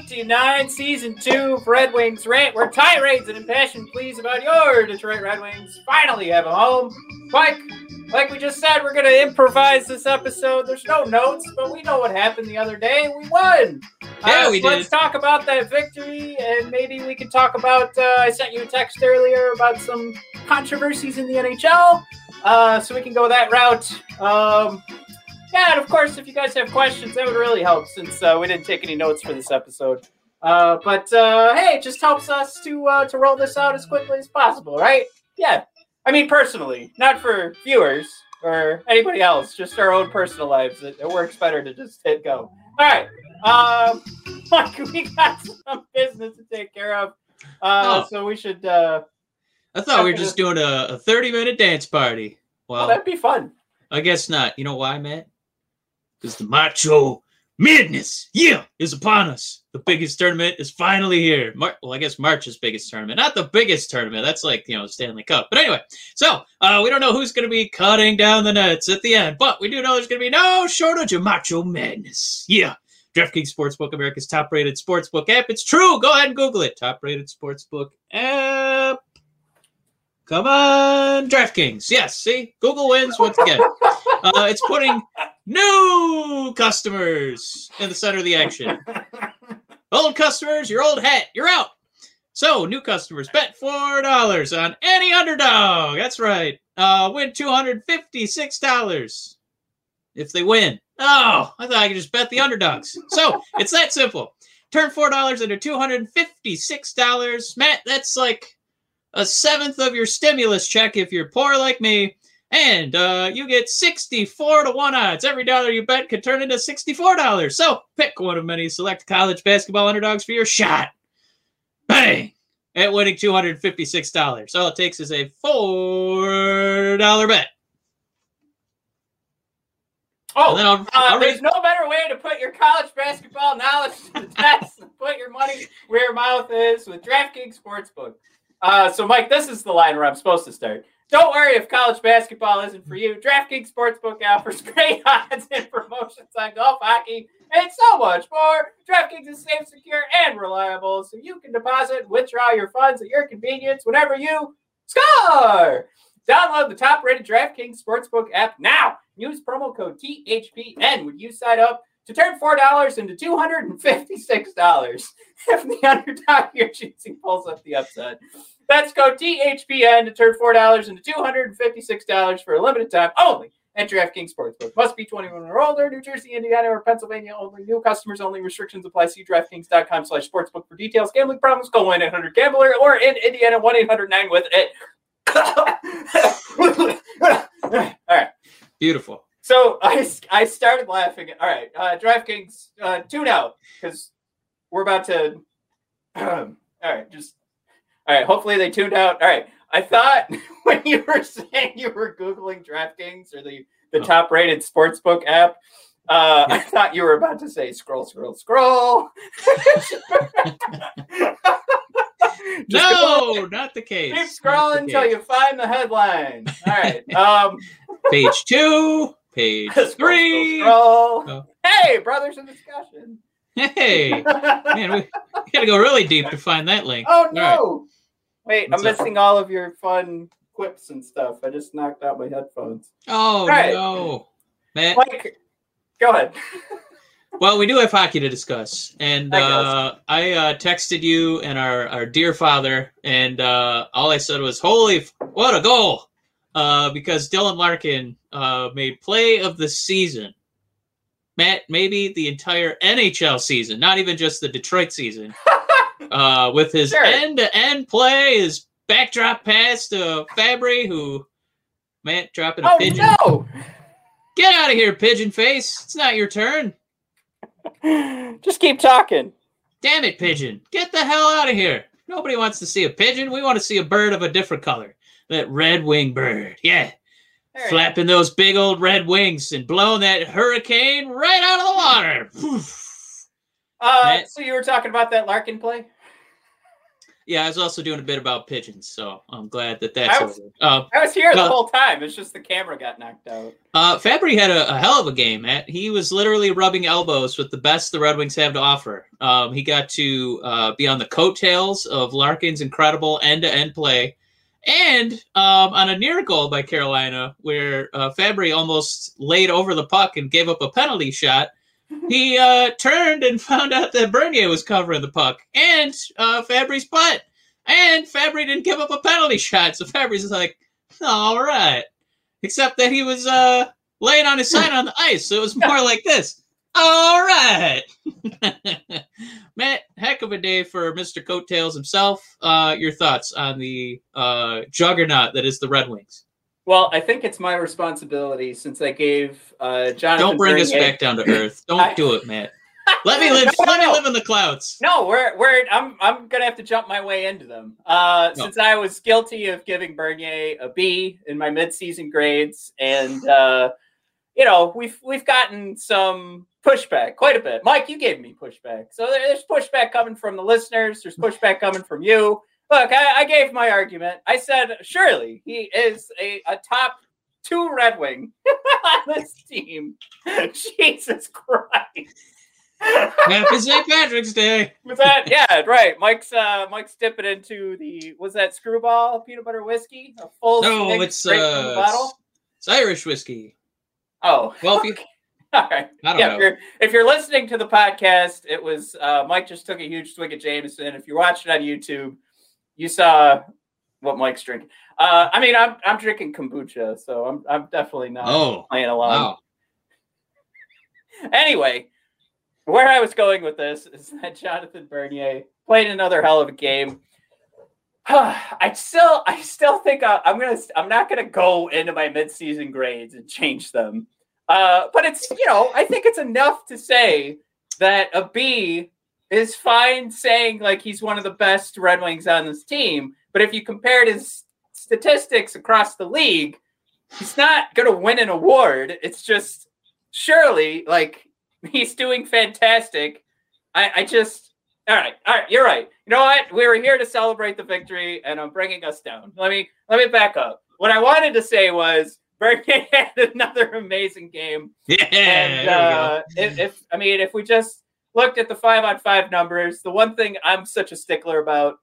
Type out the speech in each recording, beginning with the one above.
29, season 2 of Red Wings Rant, where tirades and impassioned pleas about your Detroit Red Wings finally have a home. Mike, like we just said, we're going to improvise this episode. There's no notes, but we know what happened the other day. We won. Yeah, Uh, we Let's did. talk about that victory, and maybe we could talk about. Uh, I sent you a text earlier about some controversies in the NHL, uh, so we can go that route. Um, yeah, and of course, if you guys have questions, that would really help since uh, we didn't take any notes for this episode. Uh, but uh, hey, it just helps us to uh, to roll this out as quickly as possible, right? Yeah, I mean personally, not for viewers or anybody else, just our own personal lives. It, it works better to just hit go. All right, um, Mike, we got some business to take care of, uh, Oh. so we should. Uh, I thought we were just doing a, a 30 minute dance party. oh, Well, that'd be fun. I guess not. You know why, Matt? Because the March Madness, yeah, is upon us. The biggest tournament is finally here. Mar- well, I guess March's biggest tournament, not the biggest tournament. That's like you know Stanley Cup. But anyway, so uh, we don't know who's going to be cutting down the nets at the end, but we do know there's going to be no shortage of March Madness. Yeah. DraftKings Sportsbook, America's top-rated sportsbook app. It's true. Go ahead and Google it. Top-rated sportsbook app. Come on, DraftKings. Yes, see, Google wins once again. Uh, it's putting new customers in the center of the action. Old customers, your old hat, you're out. So, new customers, bet four dollars on any underdog. That's right. Uh, win two hundred fifty-six dollars if they win. Oh, I thought I could just bet the underdogs. So it's that simple. Turn four dollars into two hundred fifty-six dollars. Matt, that's like a seventh of your stimulus check if you're poor like me. And uh, you get 64 to 1 odds. Every dollar you bet could turn into $64. So pick one of many select college basketball underdogs for your shot. Bang! At winning $256. All it takes is a $4 bet. Oh, I'll, Uh, I'll there's no better way to put your college basketball knowledge to the test than put your money where your mouth is with DraftKings Sportsbook. Uh, so, Mike, this is the line where I'm supposed to start. Don't worry if college basketball isn't for you. DraftKings Sportsbook offers great odds and promotions on golf, hockey, and so much more. DraftKings is safe, secure, and reliable, so you can deposit and withdraw your funds at your convenience whenever you score. Download the top-rated DraftKings Sportsbook app now. Use promo code THPN when you sign up to turn four dollars into two hundred and fifty-six dollars if the underdog you're choosing pulls up the upside. That's code THPN to turn four dollars into two hundred and fifty-six dollars for a limited time only at DraftKings Sportsbook. Must be 21 or older. New Jersey, Indiana, or Pennsylvania only. New customers only. Restrictions apply. See DraftKings.com/sportsbook for details. Gambling problems? Call one 800 Gambler or in Indiana one 800 9 with it. All right. Beautiful. So I, I started laughing. All right, uh, DraftKings, uh, tune out because we're about to. all right, just all right. Hopefully they tuned out. All right. I thought when you were saying you were googling DraftKings or the the Oh. top rated sportsbook app, uh, I thought you were about to say scroll, scroll, scroll. No, not the case. Keep scrolling until you find the headline. All right. Um, Page two, page scroll, three. scroll, scroll. Oh. Hey, brothers in discussion. Hey, man, we, we got to go really deep to find that link. oh no! Wait, What's I'm up? missing all of your fun quips and stuff. I just knocked out my headphones. Oh right. no, Matt. Mike, go ahead. Well, we do have hockey to discuss, and I uh, I uh, texted you and our, our dear father, and uh, all I said was, "Holy, f- what a goal!" Uh, because Dylan Larkin uh, made play of the season. Matt, maybe the entire NHL season, not even just the Detroit season, uh, with his Sure. end-to-end play, his backdrop pass to Fabbri, who Matt dropping a pigeon. Oh pigeon. no! Get out of here, pigeon face. It's not your turn. Just keep talking. Damn it, pigeon. Get the hell out of here. Nobody wants to see a pigeon. We want to see a bird of a different color. That red winged bird. Yeah. There Flapping those big old red wings and blowing that hurricane right out of the water. Uh, so you were talking about that Larkin play? Yeah, I was also doing a bit about pigeons, so I'm glad that that's I was- over. Uh, I was here Well- the whole time. It's just the camera got knocked out. Uh, Fabbri had a, a hell of a game, Matt. He was literally rubbing elbows with the best the Red Wings have to offer. Um, he got to uh, be on the coattails of Larkin's incredible end-to-end play, and um, on a near goal by Carolina, where uh, Fabbri almost laid over the puck and gave up a penalty shot. He uh, turned and found out that Bernier was covering the puck and uh, Fabbri's butt, and Fabbri didn't give up a penalty shot. So Fabbri's like, "All right." except that he was uh laying on his side on the ice so it was more like this. All right. Matt heck of a day for mr coattails himself. Uh your thoughts on the uh juggernaut that is the red wings Well, I think it's my responsibility since I gave uh, Jonathan. don't bring us back down to earth don't I- do it matt let me live No, let me no. live in the clouds No, we're we're I'm I'm gonna have to jump my way into them. Uh, No. Since I was guilty of giving Bernier a B in my midseason grades, and uh, you know we've we've gotten some pushback, quite a bit. Mike, you gave me pushback, so there's pushback coming from the listeners. There's pushback coming from you. Look, I, I gave my argument. I said surely he is a, a top two Red Wing on this team. Jesus Christ. happy st patrick's day Was that yeah, right. Mike's uh Mike's dipping into the was that Skrewball peanut butter whiskey? A full no it's uh bottle? it's irish whiskey Oh. well if you All right. i don't Yeah, know if you're if you're listening to the podcast, it was uh Mike just took a huge swig of Jameson. If you're it on YouTube, you saw what Mike's drinking. Uh I mean I'm I'm drinking kombucha, so I'm I'm definitely not oh playing along. wow Anyway, where I was going with this is that Jonathan Bernier played another hell of a game. I still, I still think I, I'm gonna, I'm not gonna go into my midseason grades and change them. Uh, but it's, you know, I think it's enough to say that a B is fine saying like he's one of the best Red Wings on this team. But if you compared his statistics across the league, he's not gonna win an award. It's just surely like he's doing fantastic. I, I just all right, all right, you're right. You know what? We were here to celebrate the victory, and I'm bringing us down. Let me let me back up. What I wanted to say was Bernier had another amazing game, yeah and there we go. uh, if, if I mean if we just looked at the five on five numbers, the one thing I'm such a stickler about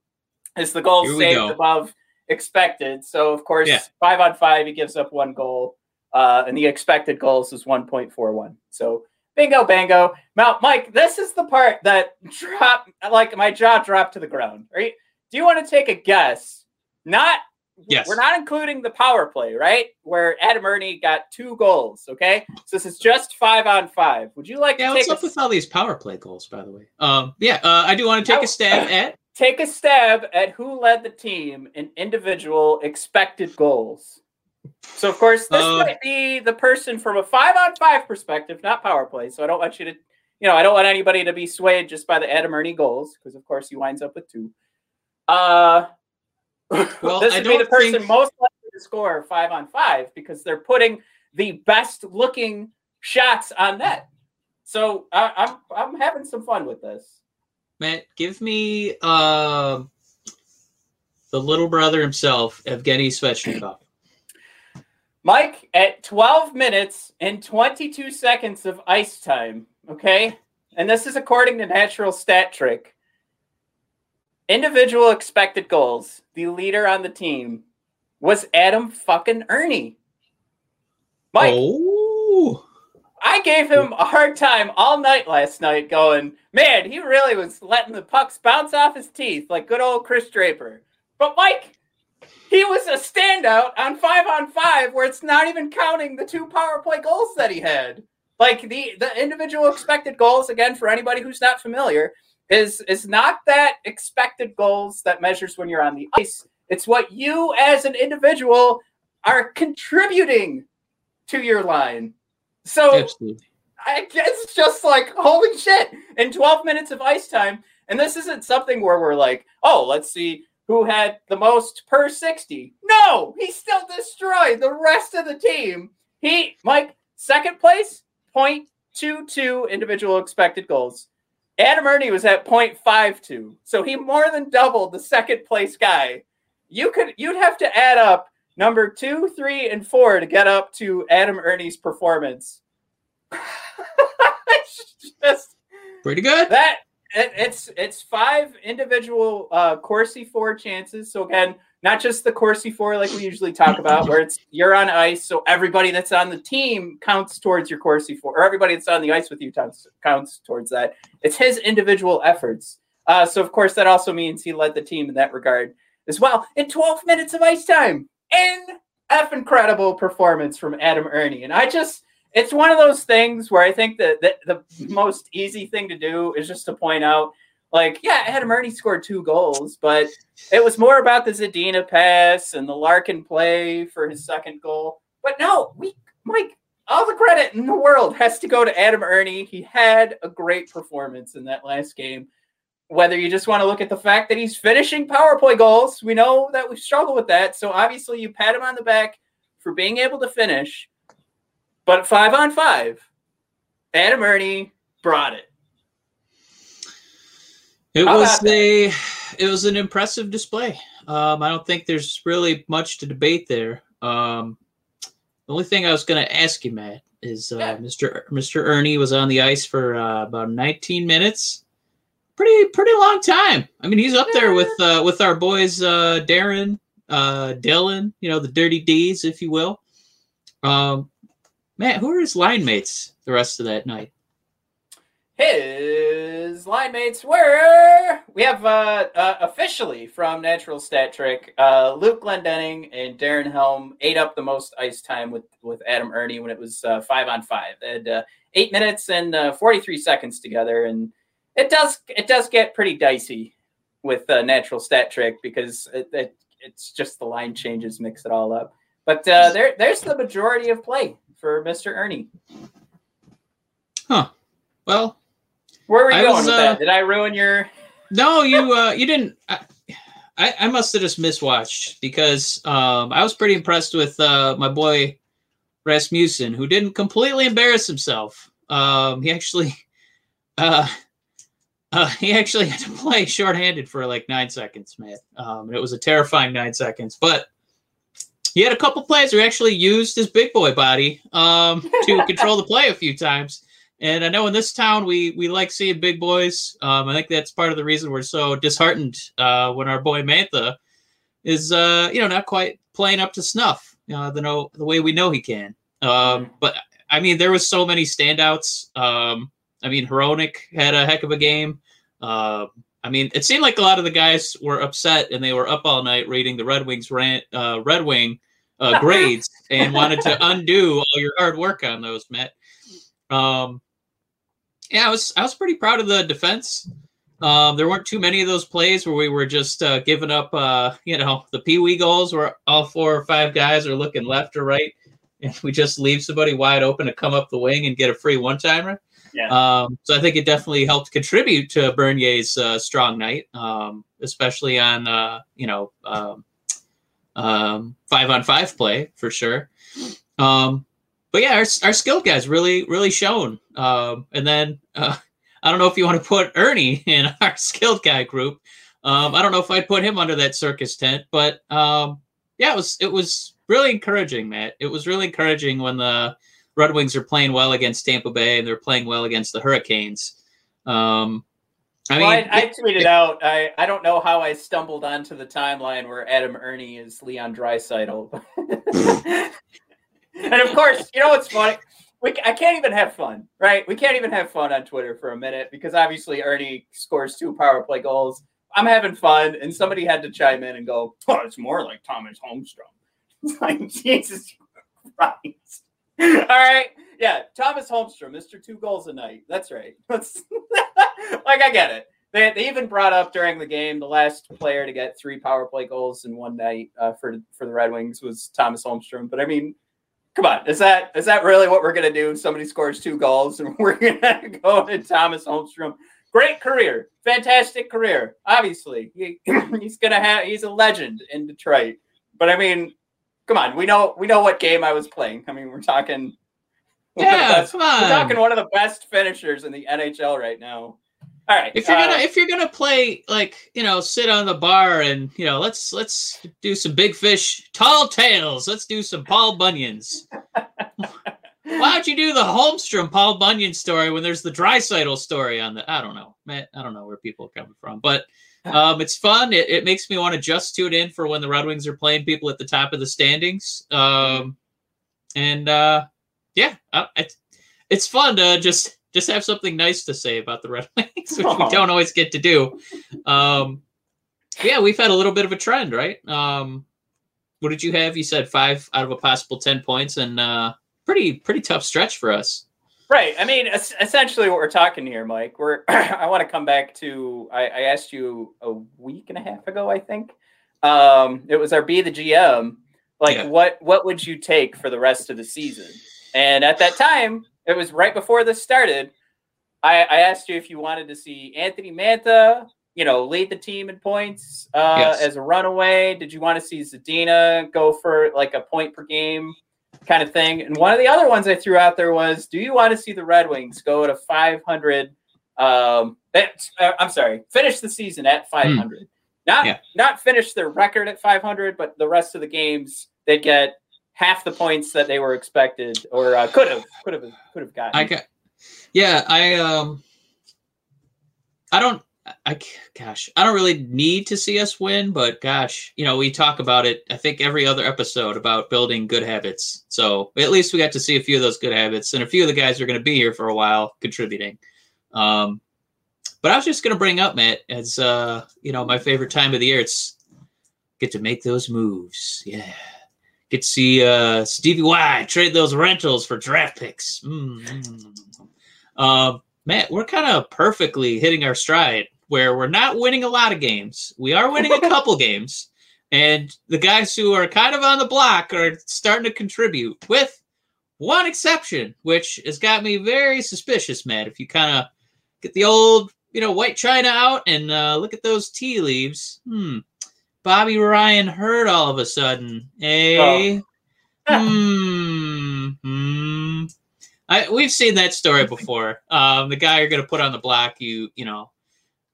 is the goals saved go. above expected. So of course, Yeah. five on five, he gives up one goal, uh, and the expected goals is 1.41. So bingo, bango. Now, Mike, this is the part that dropped, like my jaw dropped to the ground. Right? Do you want to take a guess? Not. Yes. We're not including the power play, right? Where Adam Erne got two goals. Okay, so this is just five on five. Would you like Yeah, to what's up with all these power play goals, by the way? Um, yeah, uh, I do want to take a stab at. take a stab at who led the team in individual expected goals. So, of course, this Uh, might be the person from a five on five perspective, not power play. So, I don't want you to, you know, I don't want anybody to be swayed just by the Adam Erne goals because, of course, he winds up with two. Uh, Well, this I would be the person think- most likely to score five on five because they're putting the best looking shots on net. So, I, I'm I'm having some fun with this. Matt, give me um the little brother himself, Evgeny Svechnikov. Mike, at 12 minutes and 22 seconds of ice time, okay? And this is according to Natural Stat Trick. Individual expected goals, the leader on the team was Adam fucking Erne. Mike, Oh, I gave him a hard time all night last night, going, man, he really was letting the pucks bounce off his teeth like good old Chris Draper. But Mike, he was a standout on five on five, where it's not even counting the two power play goals that he had. Like the the individual expected goals, again, for anybody who's not familiar, is is not that expected goals that measures when you're on the ice. It's what you as an individual are contributing to your line. So Absolutely. I guess it's just like holy shit in 12 minutes of ice time. And this isn't something where we're like, oh, let's see who had the most per 60. No, he still destroyed the rest of the team. He, Mike, second place, 0.22 individual expected goals. Adam Erne was at 0.52. So he more than doubled the second place guy. You could you'd have to add up number two, three, and four to get up to Adam Erne's performance. Just Pretty good. that it, it's it's five individual uh Corsi for chances. So again, not just the Corsi for like we usually talk about, where it's you're on ice, so everybody that's on the team counts towards your Corsi for, or everybody that's on the ice with you counts counts towards that. It's his individual efforts. Uh, so of course that also means he led the team in that regard as well in 12 minutes of ice time. In F incredible performance from Adam Erne, and I just it's one of those things where I think that, that the most easy thing to do is just to point out, like, yeah, Adam Erne scored two goals, but it was more about the Zadina pass and the Larkin play for his second goal. But no, we, Mike, all the credit in the world has to go to Adam Erne. He had a great performance in that last game. Whether you just want to look at the fact that he's finishing power play goals, we know that we struggle with that. So obviously, you pat him on the back for being able to finish. But five on five, Adam Erne brought it. It How was a it was an impressive display. Um, I don't think there's really much to debate there. Um, the only thing I was going to ask you, Matt, is uh, Yeah. Mr. Mr. Erne was on the ice for uh, about 19 minutes. Pretty pretty long time. I mean, he's up there with uh, with our boys uh, Darren, uh, Dylan. You know, the Dirty D's, if you will. Um, Matt, who are his line mates the rest of that night? His line mates were we have uh, uh, officially from Natural Stat Trick, uh, Luke Glendening and Darren Helm ate up the most ice time with with Adam Erne when it was uh, five on five. They had uh, eight minutes and uh, forty three seconds together, and it does it does get pretty dicey with Natural Stat Trick because it, it, it's just the line changes mix it all up. But there there's the majority of play for Mister Erne. Huh. Well, Where were you I going was, with uh, that? Did I ruin your? No, you uh you didn't I, I I must have just miswatched because um I was pretty impressed with uh my boy Rasmussen who didn't completely embarrass himself. Um he actually uh uh, he actually had to play shorthanded for like nine seconds, man. Um, and it was a terrifying nine seconds. But he had a couple plays where he actually used his big boy body um, to control the play a few times. And I know in this town we we like seeing big boys. Um, I think that's part of the reason we're so disheartened uh, when our boy Mantha is uh, you know not quite playing up to snuff. Uh, the know the way we know he can. Um, but I mean, there was so many standouts. Um, I mean, Hronek had a heck of a game. Uh, I mean, it seemed like a lot of the guys were upset and they were up all night reading the Red Wings rant, uh, Red Wing uh, grades and wanted to undo all your hard work on those, Matt. Um, yeah, I was I was pretty proud of the defense. Um, there weren't too many of those plays where we were just uh, giving up. Uh, you know, the pee wee goals where all four or five guys are looking left or right, and we just leave somebody wide open to come up the wing and get a free one timer. Yeah. Um, so I think it definitely helped contribute to Bernier's uh, strong night, um, especially on uh, you know um, um, five on five play for sure. Um, but yeah, our, our skilled guys really really shown. Um, and then uh, I don't know if you want to put Erne in our skilled guy group. Um, I don't know if I'd put him under that circus tent, but um, yeah, it was it was really encouraging, Matt. It was really encouraging when the Red Wings are playing well against Tampa Bay and they're playing well against the Hurricanes. Um, I well, mean, I, I tweeted out. I, I don't know how I stumbled onto the timeline where Adam Erne is Leon Draisaitl. and of course, you know what's funny? We, I can't even have fun, right? We can't even have fun on Twitter for a minute because obviously Erne scores two power play goals. I'm having fun, and somebody had to chime in and go, "Oh, it's more like Thomas Holmstrom." It's like Jesus Christ. All right, yeah, Thomas Holmstrom, Mister Two Goals a Night. That's right. That's like I get it. They, they even brought up during the game the last player to get three power play goals in one night uh, for for the Red Wings was Thomas Holmstrom. But I mean, come on, is that is that really what we're gonna do? Somebody scores two goals and we're gonna go to Thomas Holmstrom. Great career, fantastic career. Obviously, he, he's gonna have he's a legend in Detroit. But I mean, come on, we know we know what game I was playing. I mean, we're talking. Yeah, best, come on. We're talking one of the best finishers in the NHL right now. All right. If you're uh, gonna if you're gonna play like you know sit on the bar and you know let's let's do some big fish tall tales let's do some Paul Bunyan's. Why don't you do the Holmstrom Paul Bunyan story when there's the Draisaitl story on the I don't know man I don't know where people are coming from but um, it's fun it, it makes me want to just tune in for when the Red Wings are playing people at the top of the standings um, and uh, yeah uh, it's it's fun to just just have something nice to say about the Red Wings, which we don't always get to do. Um, yeah, we've had a little bit of a trend, right? Um, what did you have? You said five out of a possible ten points, and uh, pretty pretty tough stretch for us. Right. I mean, es- essentially, what we're talking here, Mike. We're. I want to come back to. I, I asked you a week and a half ago. I think um, it was our be the GM. Like, Yeah. what what would you take for the rest of the season? And at that time, it was right before this started. I, I asked you if you wanted to see Anthony Mantha, you know, lead the team in points uh, Yes. as a runaway. Did you want to see Zadina go for like a point per game kind of thing? And one of the other ones I threw out there was, do you want to see the Red Wings go to 500? Um, uh, I'm sorry, finish the season at 500. Not Yeah. not finish their record at 500, but the rest of the games they get half the points that they were expected or uh, could have could have could have gotten. I got, yeah, I um, I don't, I gosh, I don't really need to see us win, but gosh, you know, we talk about it. I think every other episode about building good habits. So at least we got to see a few of those good habits, and a few of the guys are going to be here for a while contributing. Um, but I was just going to bring up Matt as uh, you know, my favorite time of the year. It's get to make those moves. Yeah. Get to see uh, Stevie Y trade those rentals for draft picks. Mm. Um, Matt, we're kind of perfectly hitting our stride where we're not winning a lot of games. We are winning a couple games, and the guys who are kind of on the block are starting to contribute, with one exception, which has got me very suspicious, Matt. If you kind of get the old, you know, white china out and uh, look at those tea leaves, hmm. Bobby Ryan hurt all of a sudden. Eh? Hmm. Hmm. I, we've seen that story before. Um, the guy you're going to put on the block, you you know,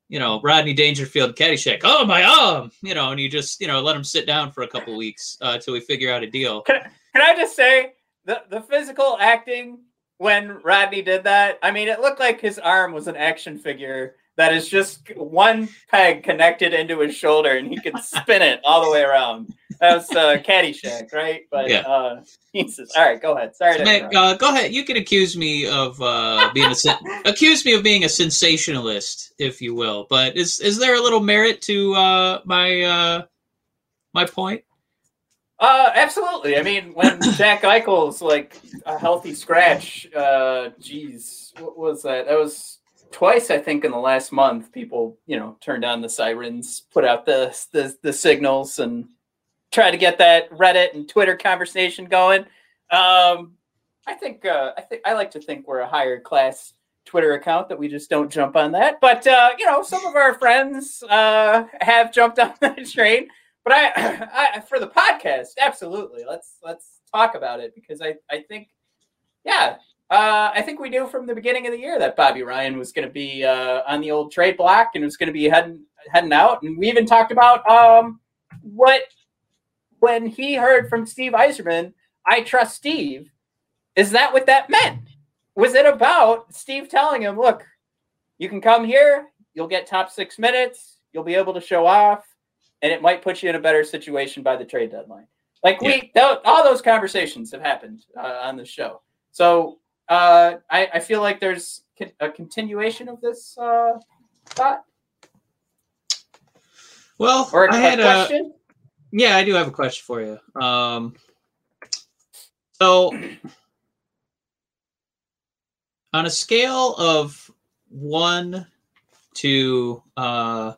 you know, Rodney Dangerfield, Caddyshack. Oh my arm, you know, and you just you know let him sit down for a couple weeks uh, till we figure out a deal. Can, can I just say the the physical acting when Rodney did that? I mean, it looked like his arm was an action figure that is just one peg connected into his shoulder, and he could spin it all the way around. That was uh, Caddyshack, right? But Yeah. uh, Jesus. All right, go ahead. Sorry uh, go ahead. You can accuse me of uh, being a sen- accuse me of being a sensationalist, if you will. But is is there a little merit to uh, my uh, my point? Uh, absolutely. I mean, when Jack Eichel's like a healthy scratch, uh, geez, what was that? That was twice, I think, in the last month. People, you know, turned on the sirens, put out the the, the signals, and try to get that Reddit and Twitter conversation going. Um, I think uh, I think I like to think we're a higher class Twitter account that we just don't jump on that. But uh, you know, some of our friends uh, have jumped on that train but I, I for the podcast, absolutely. Let's let's talk about it because I I think, yeah, uh, I think we knew from the beginning of the year that Bobby Ryan was going to be uh, on the old trade block and was going to be heading heading out, and we even talked about um what when he heard from Steve Yzerman, I trust Steve. Is that what that meant? Was it about Steve telling him, look, you can come here, you'll get top six minutes, you'll be able to show off and it might put you in a better situation by the trade deadline. Like we, tho- all those conversations have happened uh, on the show. So uh, I, I feel like there's a continuation of this uh, thought Well, or a, I a had a question. yeah, I do have a question for you. Um, so on a scale of one to uh,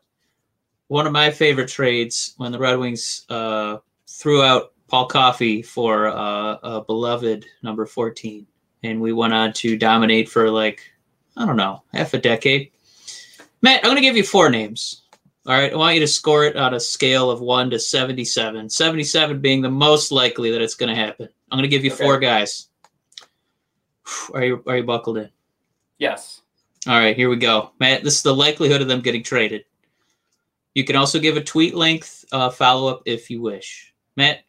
one of my favorite trades when the Red Wings uh, threw out Paul Coffey for uh, a beloved number 14. And we went on to dominate for like, I don't know, half a decade. Matt, I'm going to give you four names. All right. I want you to score it on a scale of 1 to 77. 77 being the most likely that it's going to happen. I'm going to give you Okay. four guys. Are you, are you buckled in? Yes. All right, here we go. Matt, this is the likelihood of them getting traded. You can also give a tweet length uh, follow up if you wish. Matt,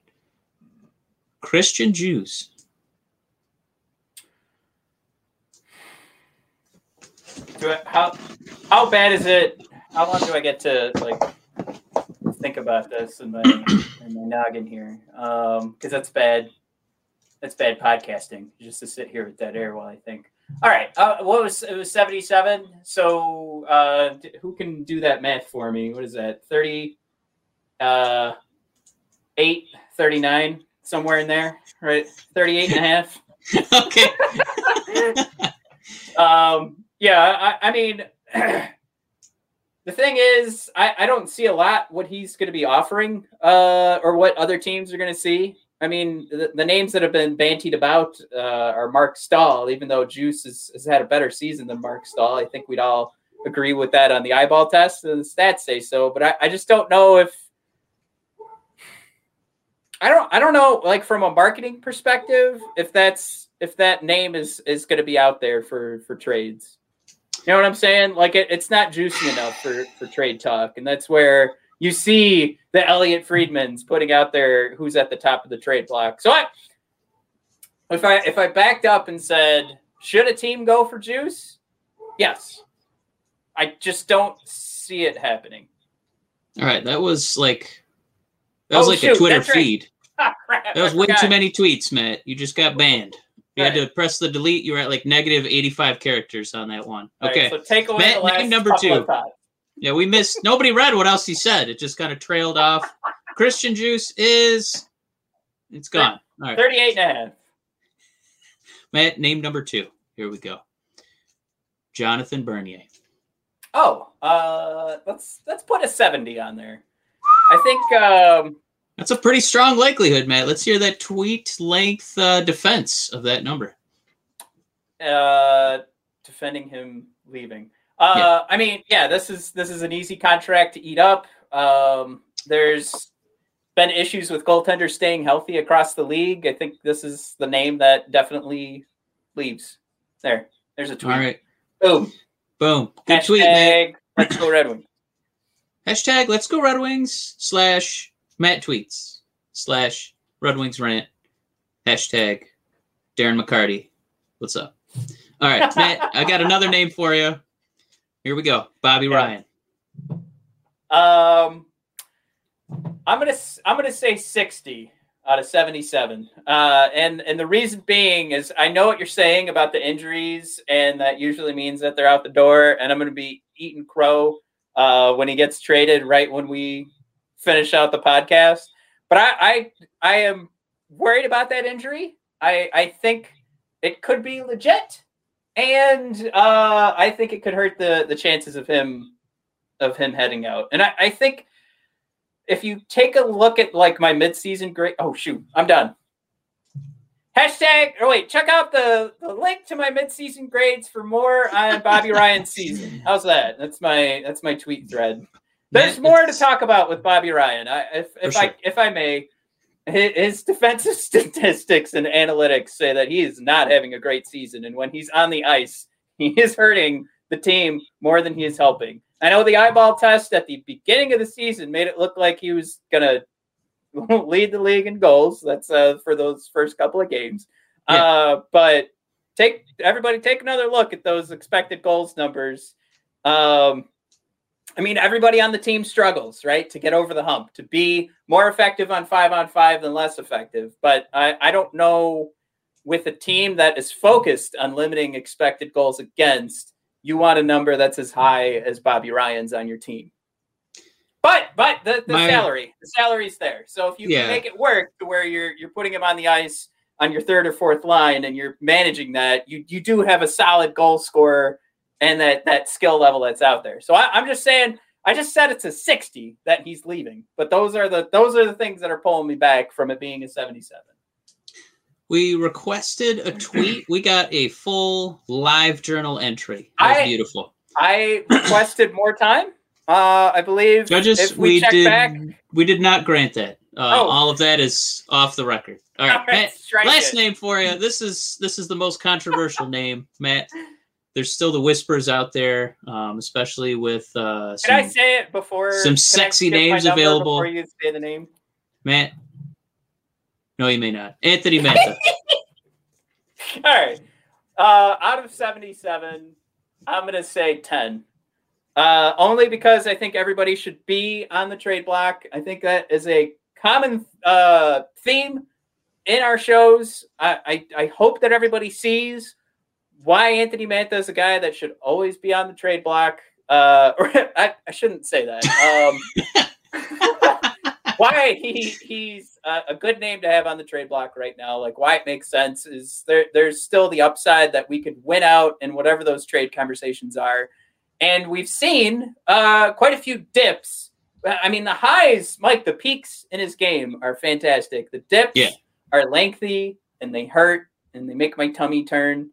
Christian Djoos. Do I, how how bad is it? How long do I get to like think about this in my in my noggin here? Um, because that's bad. That's bad podcasting. Just to sit here with dead air while I think. All right. Uh, what was it? Was seventy seven. So uh, d- who can do that math for me? What is that? Thirty. Uh, eight. 39 somewhere in there right 38 and a half okay. um, yeah, I, I mean, the thing is, I, I don't see a lot what he's going to be offering, uh, or what other teams are going to see. I mean, the, the names that have been bantied about uh, are Marc Staal, even though Juice has, has had a better season than Marc Staal. I think we'd all agree with that on the eyeball test, and the stats say so. But I, I just don't know if I don't I don't know like from a marketing perspective if that's if that name is is going to be out there for for trades. You know what I'm saying? Like it, it's not juicy enough for for trade talk, and that's where you see the Elliotte Friedmans putting out there who's at the top of the trade block. So I, if I if I backed up and said, should a team go for Juice? Yes. I just don't see it happening. All right, that was like that was Oh, like shoot, a Twitter that's right. feed. Ah, crap, That was way too many tweets, Matt. You just got banned. You had to press the delete. You were at like negative 85 characters on that one. All right, Okay. so take away Matt, the last name number two. Yeah, we missed. Nobody read what else he said. It just kind of trailed off. Christian Djoos is. It's gone. All right. 38 and a half. Matt, name number two. Here we go. Jonathan Bernier. Oh, uh, let's let's put a 70 on there. I think um, That's a pretty strong likelihood, Matt. Let's hear that tweet length uh, defense of that number. uh, defending him leaving. Uh, I mean, yeah, this is this is an easy contract to eat up. Um, there's been issues with goaltenders staying healthy across the league. I think this is the name that definitely leaves. There, there's a tweet. All right. Boom. Boom. Good tweet, Matt. Hashtag Let's go Red Wings. Hashtag let's go Red Wings slash Matt tweets slash Red Wings rant. Hashtag Darren McCarty. What's up? All right, Matt, I got another name for you. Here we go. Bobby Yeah. Ryan. Um, I'm gonna I'm gonna say 60 out of 77. Uh, and and the reason being is I know what you're saying about the injuries, and that usually means that they're out the door. And I'm gonna be eating crow uh, when he gets traded, right when we finish out the podcast. But I I, I am worried about that injury. I I think it could be legit, and uh, I think it could hurt the the chances of him of him heading out. And I, I think if you take a look at like my midseason grade, oh shoot, I'm done. Hashtag or wait, check out the, the link to my midseason grades for more on Bobby Ryan's season. How's that? That's my that's my tweet thread. There's more to talk about with Bobby Ryan. I, if if For I if I may, his defensive statistics and analytics say that he is not having a great season, and when he's on the ice, he is hurting the team more than he is helping. I know the eyeball test at the beginning of the season made it look like he was gonna lead the league in goals. That's uh, for those first couple of games. Yeah. Uh, but take everybody take another look at those expected goals numbers. Um, I mean, everybody on the team struggles, right, to get over the hump, to be more effective on five on five than less effective. But I, I don't know with a team that is focused on limiting expected goals against, you want a number that's as high as Bobby Ryan's on your team. But but the, the My- salary, the salary's there. So if you Yeah. can make it work to where you're you're putting him on the ice on your third or fourth line and you're managing that, you you do have a solid goal scorer and that that skill level that's out there. So I, I'm just saying, I just said it's a 60 that he's leaving, but those are the those are the things that are pulling me back from it being a 77. We requested a tweet. We got a full live journal entry. That was I- beautiful. I requested more time. Uh, I believe Judges, if we, we, check did back, we did not grant that. Uh, Oh. All of that is off the record. All right, All right, Matt, last it. name for you. This is this is the most controversial name, Matt. There's still the whispers out there, um, especially with uh, Can I some, say it before? some can I sexy names available. Before you say the name. Matt. No, you may not. Anthony Mantha. All right. Uh, out of 77, I'm going to say 10. Uh, only because I think everybody should be on the trade block. I think that is a common uh, theme in our shows. I, I, I hope that everybody sees why Anthony Mantha is a guy that should always be on the trade block. Uh, or I, I shouldn't say that. Um, why he he's a, a good name to have on the trade block right now. Like why it makes sense is there there's still the upside that we could win out in whatever those trade conversations are, and we've seen uh, quite a few dips. I mean the highs, Mike, the peaks in his game are fantastic. The dips Yeah. are lengthy and they hurt and they make my tummy turn.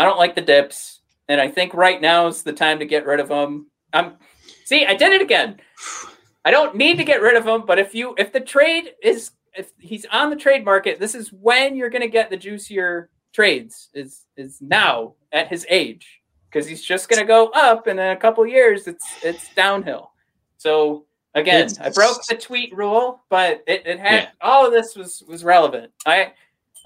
I don't like the dips, and I think right now is the time to get rid of them. I'm see, I did it again. I don't need to get rid of him, but if you if the trade is if he's on the trade market, this is when you're going to get the juicier trades. Is is now at his age because he's just going to go up, and in a couple years, it's it's downhill. So again, It's- I broke the tweet rule, but it, it had Yeah. all of this was was relevant. I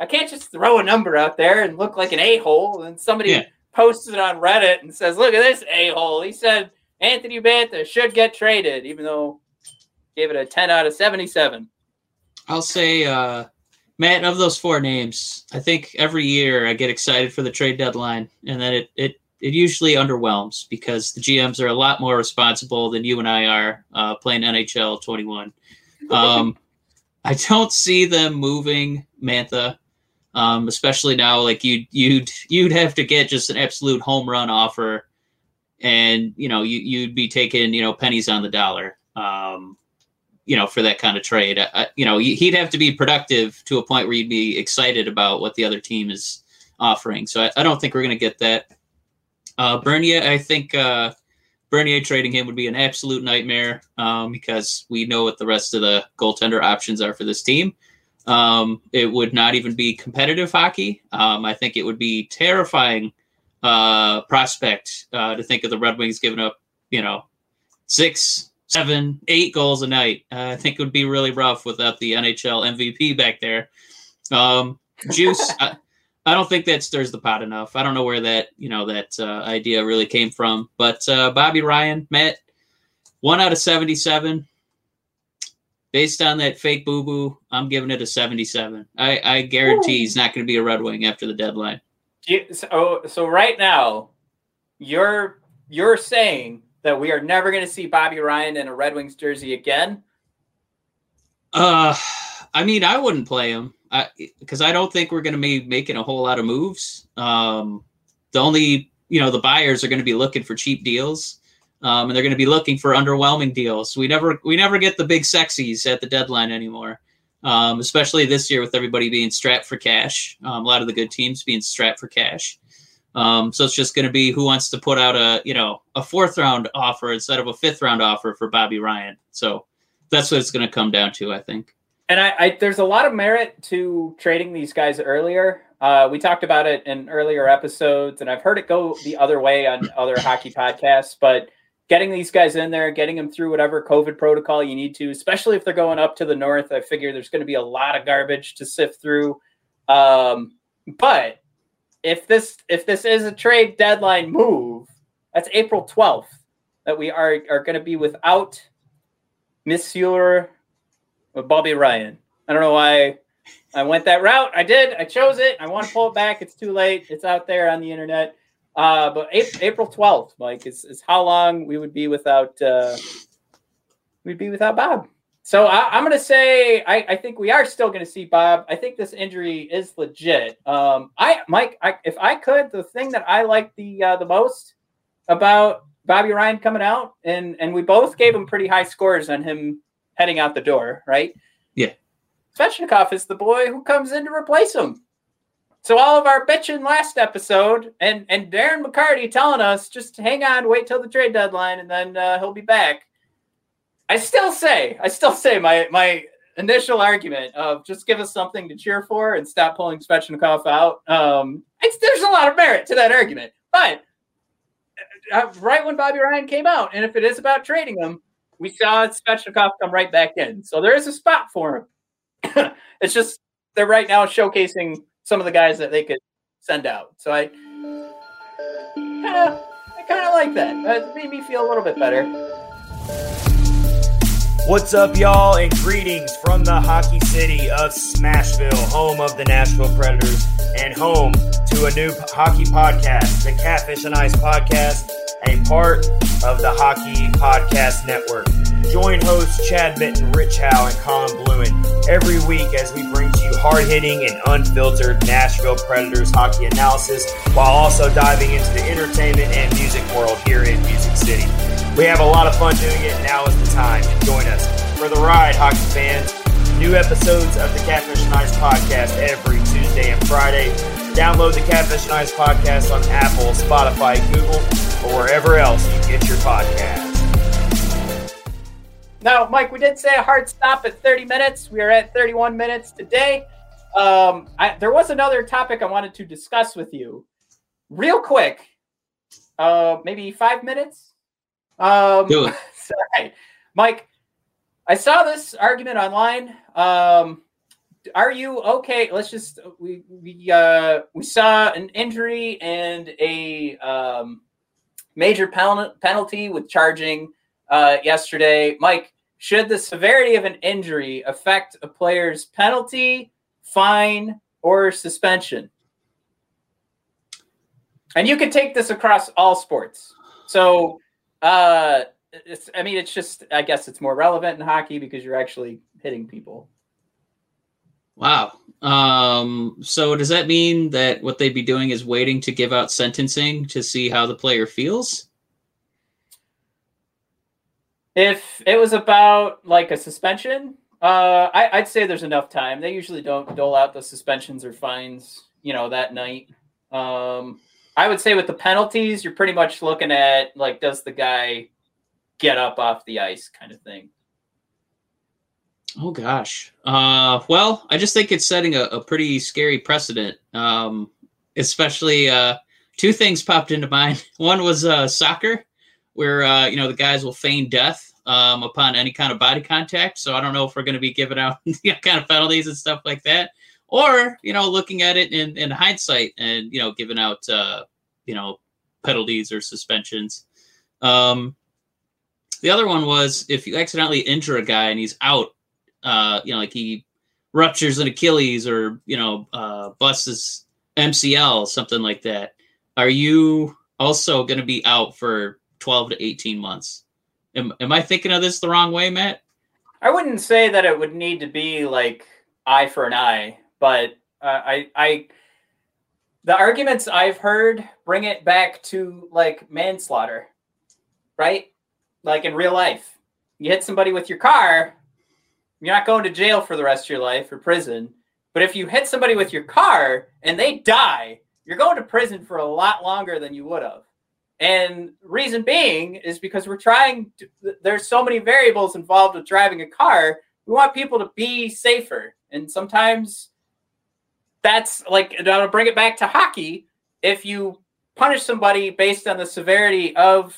I can't just throw a number out there and look like an a hole, and somebody Yeah. posts it on Reddit and says, "Look at this a hole." He said Anthony Mantha should get traded, even though gave it a 10 out of 77. I'll say, uh, Matt, of those four names, I think every year I get excited for the trade deadline, and then it it it usually underwhelms because the GMs are a lot more responsible than you and I are uh, playing NHL 21. Um, I don't see them moving Mantha, um, especially now. Like you, you'd you'd have to get just an absolute home run offer, and you know you you'd be taking you know pennies on the dollar. Um, you know, for that kind of trade. I, I- you know, he'd have to be productive to a point where you'd be excited about what the other team is offering. So I, I don't think we're going to get that. Uh, Bernier, I think uh, Bernier trading him would be an absolute nightmare um, because we know what the rest of the goaltender options are for this team. Um, it would not even be competitive hockey. Um, I think it would be terrifying uh, prospect uh, to think of the Red Wings giving up, you know, six, seven, eight goals a night. Uh, I think it would be really rough without the NHL MVP back there. Um, Juice, I, I don't think that stirs the pot enough. I don't know where that you know that uh, idea really came from. But uh, Bobby Ryan, Matt, one out of seventy-seven. Based on that fake boo boo, I'm giving it a 77. I, I guarantee Ooh. he's not going to be a Red Wing after the deadline. So, so right now, you're you're saying that we are never going to see Bobby Ryan in a Red Wings jersey again. Uh, I mean, I wouldn't play him because I, don't think we're going to be making a whole lot of moves. Um, the only you know the buyers are going to be looking for cheap deals, um, and they're going to be looking for underwhelming deals. We never we never get the big sexies at the deadline anymore. Um, especially this year with everybody being strapped for cash. Um, a lot of the good teams being strapped for cash. Um, so it's just going to be who wants to put out a you know a fourth round offer instead of a fifth round offer for Bobby Ryan. So that's what it's going to come down to, I think. And I, I there's a lot of merit to trading these guys earlier. Uh, we talked about it in earlier episodes, and I've heard it go the other way on other hockey podcasts. But getting these guys in there, getting them through whatever COVID protocol you need to, especially if they're going up to the north, I figure there's going to be a lot of garbage to sift through. Um, but if this if this is a trade deadline move, that's April 12th that we are are going to be without Monsieur Bobby Ryan. I don't know why I went that route. I did. I chose it. I want to pull it back. It's too late. It's out there on the internet. Uh, but April, 12th, Mike, is, is how long we would be without uh, we'd be without Bob. So I, I'm going to say I, I think we are still going to see Bob. I think this injury is legit. Um, I Mike, I, if I could, the thing that I like the uh, the most about Bobby Ryan coming out, and and we both gave him pretty high scores on him heading out the door, right? Yeah. Svechnikov is the boy who comes in to replace him. So all of our bitching last episode, and and Darren McCarty telling us just hang on, wait till the trade deadline, and then uh, he'll be back. I still say, I still say my my initial argument of just give us something to cheer for and stop pulling Svechnikov out. Um, there's a lot of merit to that argument, but uh, right when Bobby Ryan came out, and if it is about trading him, we saw Svechnikov come right back in. So there is a spot for him. it's just they're right now showcasing some of the guys that they could send out. So I of I kind of like that. It made me feel a little bit better. What's up, y'all, and greetings from the hockey city of Smashville, home of the Nashville Predators, and home to a new hockey podcast, the Catfish and Ice Podcast, a part of the Hockey Podcast Network. Join hosts Chad Mitten, Rich Howe, and Colin Bluen every week as we bring to you hard hitting and unfiltered Nashville Predators hockey analysis while also diving into the entertainment and music world here in Music City. We have a lot of fun doing it. Now is the time to join us for the ride, hockey fans. New episodes of the Catfish and Ice podcast every Tuesday and Friday. Download the Catfish and Ice podcast on Apple, Spotify, Google, or wherever else podcast. Now, Mike, we did say a hard stop at 30 minutes. We are at 31 minutes today. Um, I, there was another topic I wanted to discuss with you, real quick. Uh, maybe five minutes. Um, Do it. sorry. Mike, I saw this argument online. Um, are you okay? Let's just we we uh, we saw an injury and a um, major pen- penalty with charging uh, yesterday. Mike, should the severity of an injury affect a player's penalty, fine, or suspension? And you can take this across all sports. So uh, I mean, it's just, I guess it's more relevant in hockey because you're actually hitting people. Wow. Um, so does that mean that what they'd be doing is waiting to give out sentencing to see how the player feels? If it was about like a suspension, uh, I, I'd say there's enough time. They usually don't dole out the suspensions or fines, you know, that night. Um, I would say with the penalties, you're pretty much looking at like, does the guy get up off the ice kind of thing. Oh gosh. Uh, well, I just think it's setting a, a pretty scary precedent. Um, especially uh, two things popped into mind. One was uh, soccer, where uh, you know the guys will feign death um, upon any kind of body contact. So I don't know if we're going to be giving out kind of penalties and stuff like that or you know looking at it in, in hindsight and you know giving out uh, you know penalties or suspensions um, the other one was if you accidentally injure a guy and he's out uh, you know like he ruptures an achilles or you know uh, busts his mcl something like that. Are you also going to be out for 12 to 18 months? Am, am i thinking of this the wrong way matt? I wouldn't say that it would need to be like eye for an eye, but uh, I, I, the arguments I've heard bring it back to like manslaughter, right? Like in real life, you hit somebody with your car, you're not going to jail for the rest of your life or prison. But if you hit somebody with your car and they die, you're going to prison for a lot longer than you would have. And reason being is because we're trying to, there's so many variables involved with driving a car. We want people to be safer. And sometimes that's like I'll bring it back to hockey. If you punish somebody based on the severity of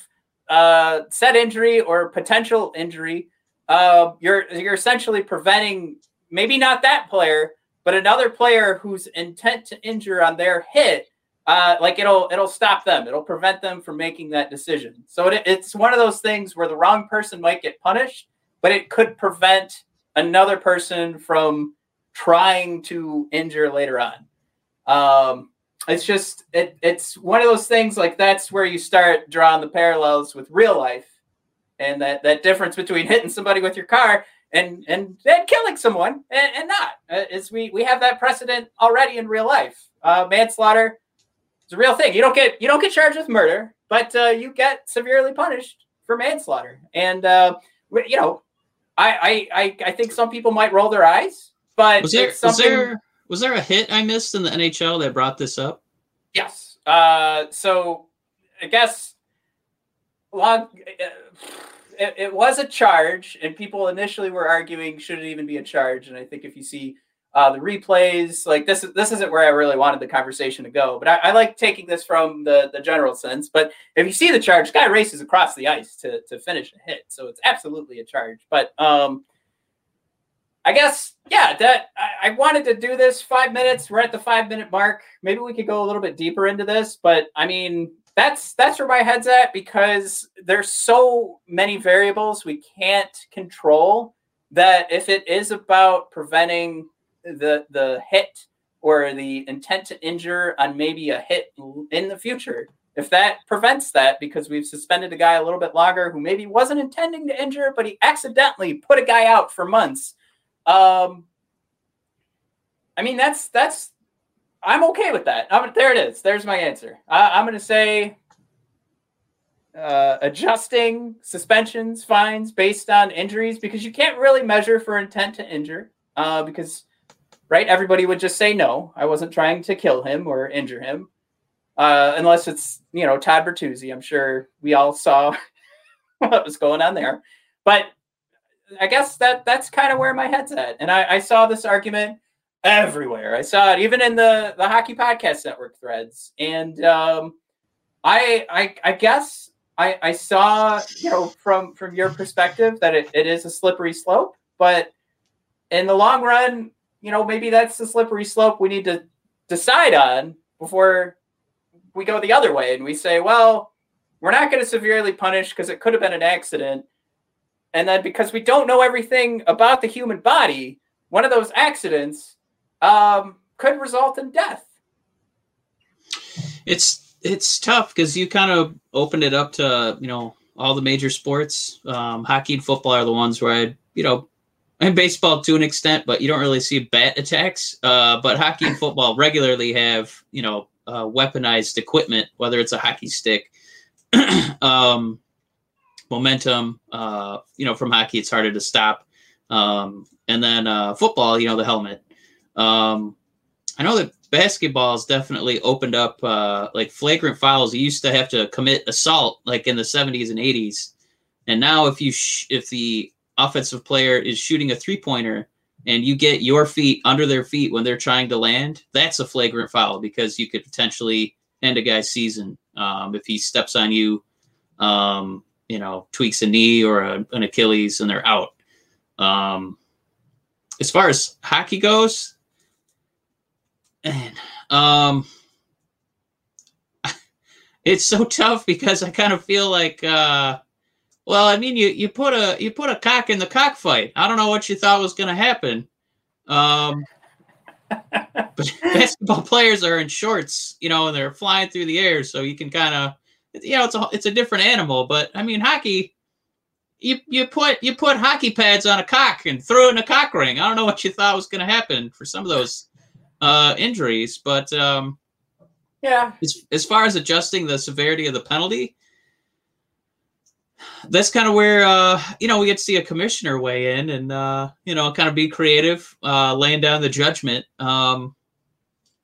uh, said injury or potential injury, uh, you're you're essentially preventing maybe not that player, but another player whose intent to injure on their hit uh, like it'll it'll stop them. It'll prevent them from making that decision. So it, it's one of those things where the wrong person might get punished, but it could prevent another person from trying to injure later on. Um, it's just it, it's one of those things like that's where you start drawing the parallels with real life and that that difference between hitting somebody with your car and and then killing someone and, and not uh, is we we have that precedent already in real life uh, manslaughter It's a real thing. You don't get you don't get charged with murder, but uh, you get severely punished for manslaughter. And uh, you know, I, I I I think some people might roll their eyes, but Was there it's was there was there a hit I missed in the NHL that brought this up? Yes. Uh, so I guess It, it was a charge, and people initially were arguing should it even be a charge. And I think if you see uh, the replays, like this, is this isn't where I really wanted the conversation to go. But I, I like taking this from the the general sense. But if you see the charge, guy races across the ice to to finish a hit, so it's absolutely a charge. But um, I guess yeah, that I, I wanted to do this five minutes. We're at the five minute mark. Maybe we could go a little bit deeper into this, but I mean that's that's where my head's at because there's so many variables we can't control that if it is about preventing the the hit or the intent to injure on maybe a hit in the future if that prevents that because we've suspended a guy a little bit longer who maybe wasn't intending to injure but he accidentally put a guy out for months um i mean that's that's i'm okay with that. I'm, there it is. There's my answer. I, i'm going to say uh, adjusting suspensions fines based on injuries because you can't really measure for intent to injure uh, because right everybody would just say no. I wasn't trying to kill him or injure him. Uh, unless it's you know todd bertuzzi. I'm sure we all saw what was going on there. But i guess that that's kind of where my head's at. And I, I saw this argument everywhere. I saw it even in the the hockey podcast network threads. And um, I, I i guess I, I saw, you know, from from your perspective that it, it is a slippery slope, but in the long run, you know, maybe that's the slippery slope we need to decide on before we go the other way and we say, well, we're not going to severely punish because it could have been an accident. And then because we don't know everything about the human body, one of those accidents um, could result in death. It's it's tough because you kind of opened it up to you know all the major sports. Um, hockey and football are the ones where I you know and baseball to an extent, but you don't really see bat attacks. Uh, but hockey and football regularly have you know uh, weaponized equipment, whether it's a hockey stick, um, momentum. Uh, you know, from hockey, it's harder to stop. Um, and then uh, football, you know, the helmet. Um, I know that basketball has definitely opened up uh, like flagrant fouls. You used to have to commit assault like in the 70s and 80s, and now if you sh- if the offensive player is shooting a three pointer and you get your feet under their feet when they're trying to land, that's a flagrant foul because you could potentially end a guy's season um, if he steps on you, um, you know, tweaks a knee or a, an Achilles and they're out. Um, as far as hockey goes, man, um, it's so tough because I kind of feel like, uh, well, I mean, you you put a you put a cock in the cockfight. I don't know what you thought was going to happen. Um, but basketball players are in shorts, you know, and they're flying through the air, so you can kind of, you know, it's a it's a different animal. But I mean, hockey, you you put you put hockey pads on a cock and throw it in a cock ring. I don't know what you thought was going to happen for some of those uh, injuries, but um, yeah, as, as far as adjusting the severity of the penalty, that's kind of where uh, you know we get to see a commissioner weigh in and uh, you know kind of be creative, uh, laying down the judgment. Um,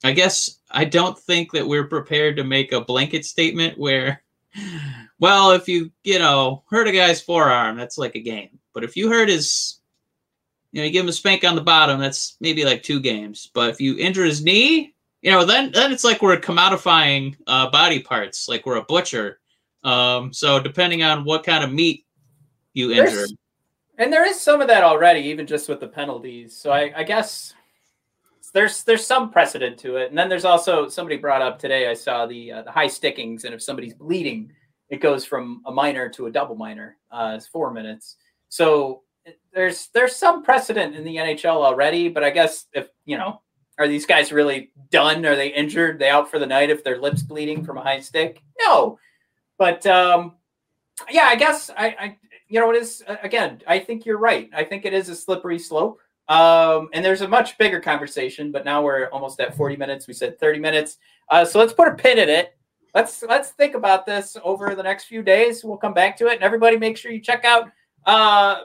I guess I don't think that we're prepared to make a blanket statement where, well, if you you know hurt a guy's forearm, that's like a game, but if you hurt his you know, you give him a spank on the bottom, that's maybe like two games. But if you injure his knee, you know, then then it's like we're commodifying uh, body parts, like we're a butcher. Um, so depending on what kind of meat you injure, There's- and there is some of that already, even just with the penalties. So I, I guess there's there's some precedent to it. And then there's also somebody brought up today. I saw the uh, the high stickings, and if somebody's bleeding, it goes from a minor to a double minor. Uh, it's four minutes. So there's there's some precedent in the NHL already. But I guess if you know, are these guys really done? Are they injured? They out for the night if their lips bleeding from a high stick? No. But um, yeah, I guess I, I you know it is again. I think you're right. I think it is a slippery slope. Um, and there's a much bigger conversation, but now we're almost at 40 minutes. We said 30 minutes. Uh, so let's put a pin in it. Let's let's think about this over the next few days. We'll come back to it, and everybody make sure you check out uh,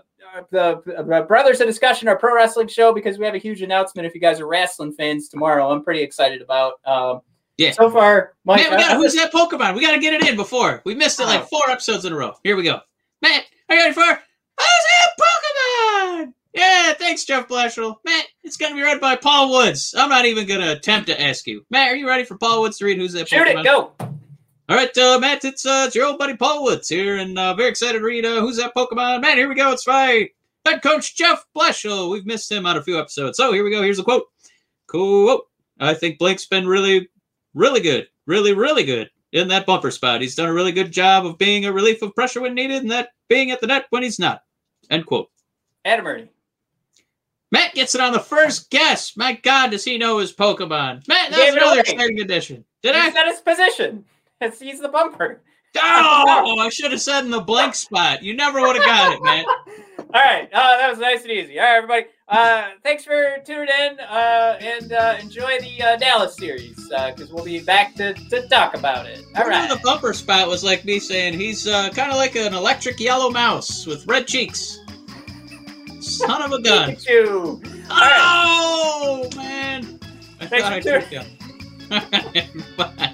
the, the Brothers of Discussion, our pro wrestling show, because we have a huge announcement. If you guys are wrestling fans tomorrow, I'm pretty excited about. Um, Yeah. So far, Mike, Man, we got who's that Pokemon? We got to get it in before we missed it like Oh. four episodes in a row. Here we go. Matt, are you ready for who's that Pokemon? Yeah, thanks, Jeff Blashill. Matt, it's gonna be read by Paul Woods. I'm not even gonna attempt to ask you. Matt, are you ready for Paul Woods to read who's that shoot Pokemon? it, go. All right, uh, Matt, it's uh, it's your old buddy Paul Woods here, and uh, very excited to read uh, who's that Pokemon. Man, here we go. It's by head coach Jeff Blashill. We've missed him on a few episodes, so here we go. Here's a quote. Cool. I think Blake's been really, really good, really, really good in that bumper spot. He's done a really good job of being a relief of pressure when needed, and that being at the net when he's not. End quote. Adam Erne. Matt gets it on the first guess. My God, does he know his Pokemon? Matt, that was another exciting addition. Did I? He's at his position. It's, he's the bumper. Oh, I should have said in the blank spot. You never would have got it, man. All right, uh, that was nice and easy. All right, everybody. Uh, thanks for tuning in uh, and uh, enjoy the uh, Dallas series because we'll be back to, to talk about it. All right. The bumper spot was like me saying he's uh, kind of like an electric yellow mouse with red cheeks. Son of a gun. Pikachu. right. Oh, man. I Thanks thought I tricked him. Bye.